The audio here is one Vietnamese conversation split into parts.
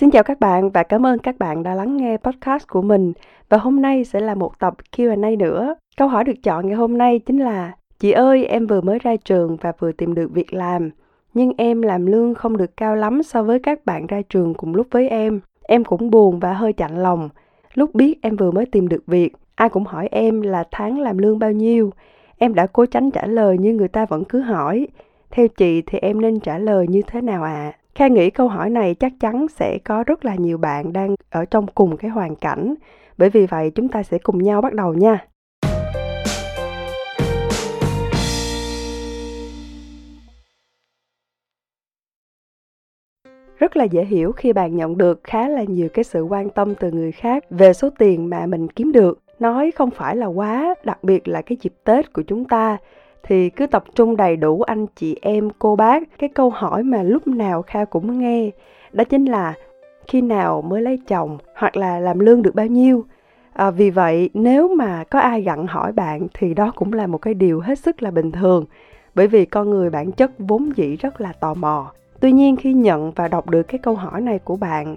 Xin chào các bạn và cảm ơn các bạn đã lắng nghe podcast của mình. Và hôm nay sẽ là một tập Q&A nữa. Câu hỏi được chọn ngày hôm nay chính là Chị ơi, em vừa mới ra trường và vừa tìm được việc làm, nhưng em làm lương không được cao lắm so với các bạn ra trường cùng lúc với em. Em cũng buồn và hơi chạnh lòng. Lúc biết em vừa mới tìm được việc, ai cũng hỏi em là tháng làm lương bao nhiêu. Em đã cố tránh trả lời nhưng người ta vẫn cứ hỏi. Theo chị thì em nên trả lời như thế nào ạ? À? Kha nghĩ câu hỏi này chắc chắn sẽ có rất là nhiều bạn đang ở trong cùng cái hoàn cảnh. Bởi vì vậy, chúng ta sẽ cùng nhau bắt đầu nha. rất là dễ hiểu khi bạn nhận được khá là nhiều cái sự quan tâm từ người khác về số tiền mà mình kiếm được nói không phải là quá, đặc biệt là cái dịp tết của chúng ta thì cứ tập trung đầy đủ anh chị em cô bác. Cái câu hỏi mà lúc nào kha cũng nghe đó chính là khi nào mới lấy chồng hoặc là làm lương được bao nhiêu. À, vì vậy nếu mà có ai gặn hỏi bạn thì đó cũng là một cái điều hết sức là bình thường bởi vì con người bản chất vốn dĩ rất là tò mò. Tuy nhiên khi nhận và đọc được cái câu hỏi này của bạn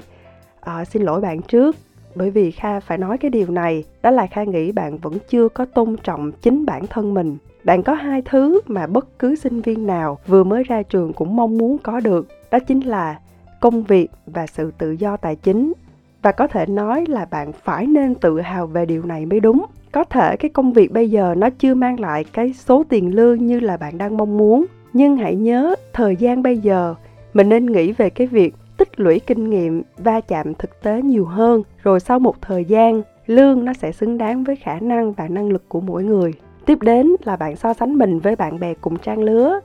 à, xin lỗi bạn trước bởi vì kha phải nói cái điều này. Đó là kha nghĩ bạn vẫn chưa có tôn trọng chính bản thân mình bạn có hai thứ mà bất cứ sinh viên nào vừa mới ra trường cũng mong muốn có được, đó chính là công việc và sự tự do tài chính. Và có thể nói là bạn phải nên tự hào về điều này mới đúng. Có thể cái công việc bây giờ nó chưa mang lại cái số tiền lương như là bạn đang mong muốn, nhưng hãy nhớ thời gian bây giờ, mình nên nghĩ về cái việc tích lũy kinh nghiệm, va chạm thực tế nhiều hơn, rồi sau một thời gian, lương nó sẽ xứng đáng với khả năng và năng lực của mỗi người tiếp đến là bạn so sánh mình với bạn bè cùng trang lứa.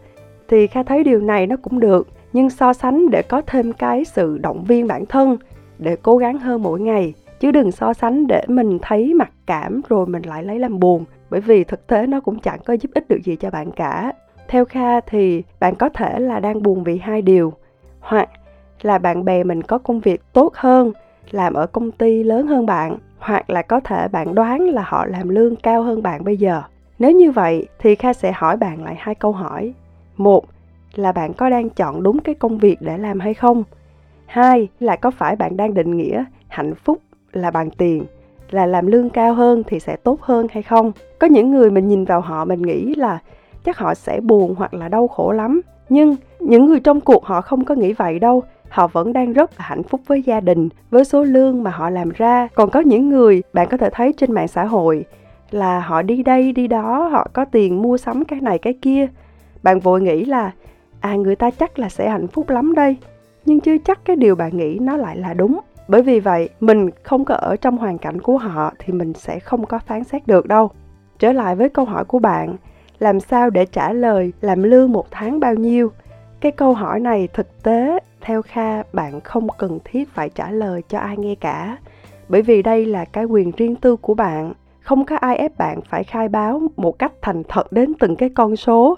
Thì kha thấy điều này nó cũng được, nhưng so sánh để có thêm cái sự động viên bản thân, để cố gắng hơn mỗi ngày. Chứ đừng so sánh để mình thấy mặc cảm rồi mình lại lấy làm buồn, bởi vì thực tế nó cũng chẳng có giúp ích được gì cho bạn cả. Theo kha thì bạn có thể là đang buồn vì hai điều. Hoặc là bạn bè mình có công việc tốt hơn, làm ở công ty lớn hơn bạn, hoặc là có thể bạn đoán là họ làm lương cao hơn bạn bây giờ nếu như vậy thì kha sẽ hỏi bạn lại hai câu hỏi. Một là bạn có đang chọn đúng cái công việc để làm hay không? Hai là có phải bạn đang định nghĩa hạnh phúc là bằng tiền, là làm lương cao hơn thì sẽ tốt hơn hay không? Có những người mình nhìn vào họ mình nghĩ là chắc họ sẽ buồn hoặc là đau khổ lắm. Nhưng những người trong cuộc họ không có nghĩ vậy đâu. Họ vẫn đang rất là hạnh phúc với gia đình, với số lương mà họ làm ra. Còn có những người, bạn có thể thấy trên mạng xã hội là họ đi đây, đi đó, họ có tiền mua sắm cái này, cái kia. Bạn vội nghĩ là à người ta chắc là sẽ hạnh phúc lắm đây. Nhưng chưa chắc cái điều bạn nghĩ nó lại là đúng. Bởi vì vậy, mình không có ở trong hoàn cảnh của họ thì mình sẽ không có phán xét được đâu. Trở lại với câu hỏi của bạn, làm sao để trả lời, làm lương một tháng bao nhiêu? Cái câu hỏi này thực tế, theo kha, bạn không cần thiết phải trả lời cho ai nghe cả. Bởi vì đây là cái quyền riêng tư của bạn không có ai ép bạn phải khai báo một cách thành thật đến từng cái con số.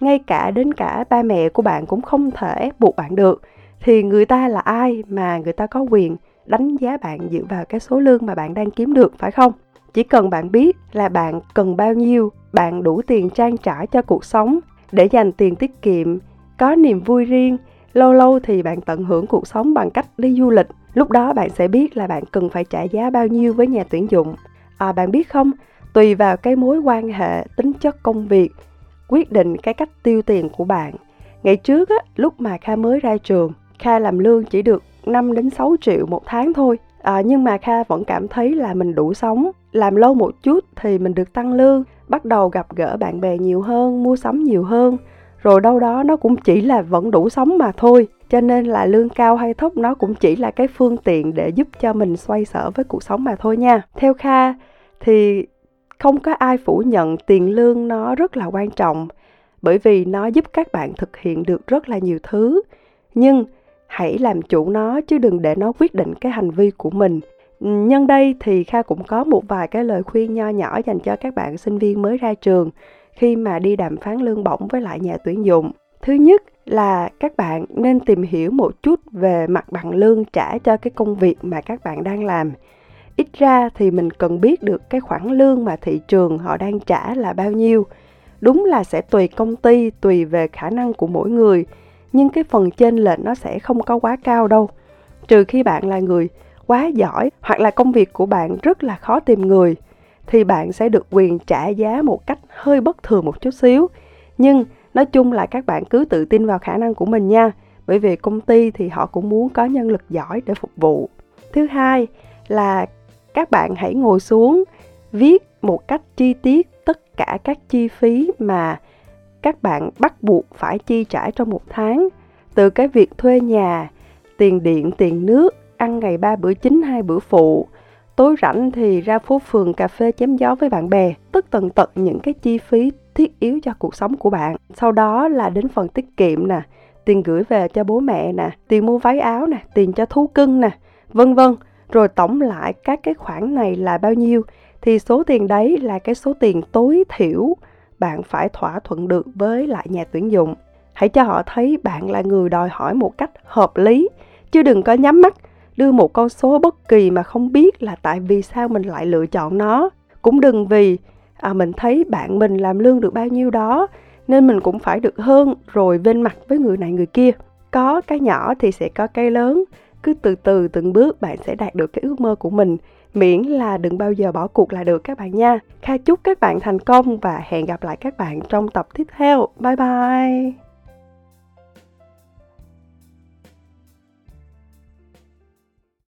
Ngay cả đến cả ba mẹ của bạn cũng không thể ép buộc bạn được. Thì người ta là ai mà người ta có quyền đánh giá bạn dựa vào cái số lương mà bạn đang kiếm được, phải không? Chỉ cần bạn biết là bạn cần bao nhiêu, bạn đủ tiền trang trải cho cuộc sống để dành tiền tiết kiệm, có niềm vui riêng, lâu lâu thì bạn tận hưởng cuộc sống bằng cách đi du lịch. Lúc đó bạn sẽ biết là bạn cần phải trả giá bao nhiêu với nhà tuyển dụng à, bạn biết không? Tùy vào cái mối quan hệ tính chất công việc quyết định cái cách tiêu tiền của bạn. Ngày trước á, lúc mà kha mới ra trường kha làm lương chỉ được 5 đến 6 triệu một tháng thôi. À, nhưng mà kha vẫn cảm thấy là mình đủ sống. Làm lâu một chút thì mình được tăng lương bắt đầu gặp gỡ bạn bè nhiều hơn mua sắm nhiều hơn. Rồi đâu đó nó cũng chỉ là vẫn đủ sống mà thôi cho nên là lương cao hay thấp nó cũng chỉ là cái phương tiện để giúp cho mình xoay sở với cuộc sống mà thôi nha. Theo kha thì không có ai phủ nhận tiền lương nó rất là quan trọng, bởi vì nó giúp các bạn thực hiện được rất là nhiều thứ. Nhưng hãy làm chủ nó chứ đừng để nó quyết định cái hành vi của mình. Nhân đây thì kha cũng có một vài cái lời khuyên nho nhỏ dành cho các bạn sinh viên mới ra trường khi mà đi đàm phán lương bổng với lại nhà tuyển dụng. Thứ nhất là các bạn nên tìm hiểu một chút về mặt bằng lương trả cho cái công việc mà các bạn đang làm. Ít ra thì mình cần biết được cái khoản lương mà thị trường họ đang trả là bao nhiêu. Đúng là sẽ tùy công ty, tùy về khả năng của mỗi người, nhưng cái phần trên lệch nó sẽ không có quá cao đâu. Trừ khi bạn là người quá giỏi hoặc là công việc của bạn rất là khó tìm người, thì bạn sẽ được quyền trả giá một cách hơi bất thường một chút xíu. Nhưng nói chung là các bạn cứ tự tin vào khả năng của mình nha. Bởi vì công ty thì họ cũng muốn có nhân lực giỏi để phục vụ. Thứ hai là các bạn hãy ngồi xuống, viết một cách chi tiết tất cả các chi phí mà các bạn bắt buộc phải chi trả trong một tháng. Từ cái việc thuê nhà, tiền điện, tiền nước, ăn ngày ba bữa chính, hai bữa phụ. Tối rảnh thì ra phố phường cà phê chém gió với bạn bè. Tất tần tật những cái chi phí thiết yếu cho cuộc sống của bạn. Sau đó là đến phần tiết kiệm nè, tiền gửi về cho bố mẹ nè, tiền mua váy áo nè, tiền cho thú cưng nè, vân vân. Rồi tổng lại các cái khoản này là bao nhiêu? Thì số tiền đấy là cái số tiền tối thiểu bạn phải thỏa thuận được với lại nhà tuyển dụng. Hãy cho họ thấy bạn là người đòi hỏi một cách hợp lý, chứ đừng có nhắm mắt, đưa một con số bất kỳ mà không biết là tại vì sao mình lại lựa chọn nó. Cũng đừng vì à, mình thấy bạn mình làm lương được bao nhiêu đó nên mình cũng phải được hơn rồi bên mặt với người này người kia. Có cái nhỏ thì sẽ có cái lớn. Cứ từ từ từng bước bạn sẽ đạt được cái ước mơ của mình. Miễn là đừng bao giờ bỏ cuộc là được các bạn nha. Kha chúc các bạn thành công và hẹn gặp lại các bạn trong tập tiếp theo. Bye bye!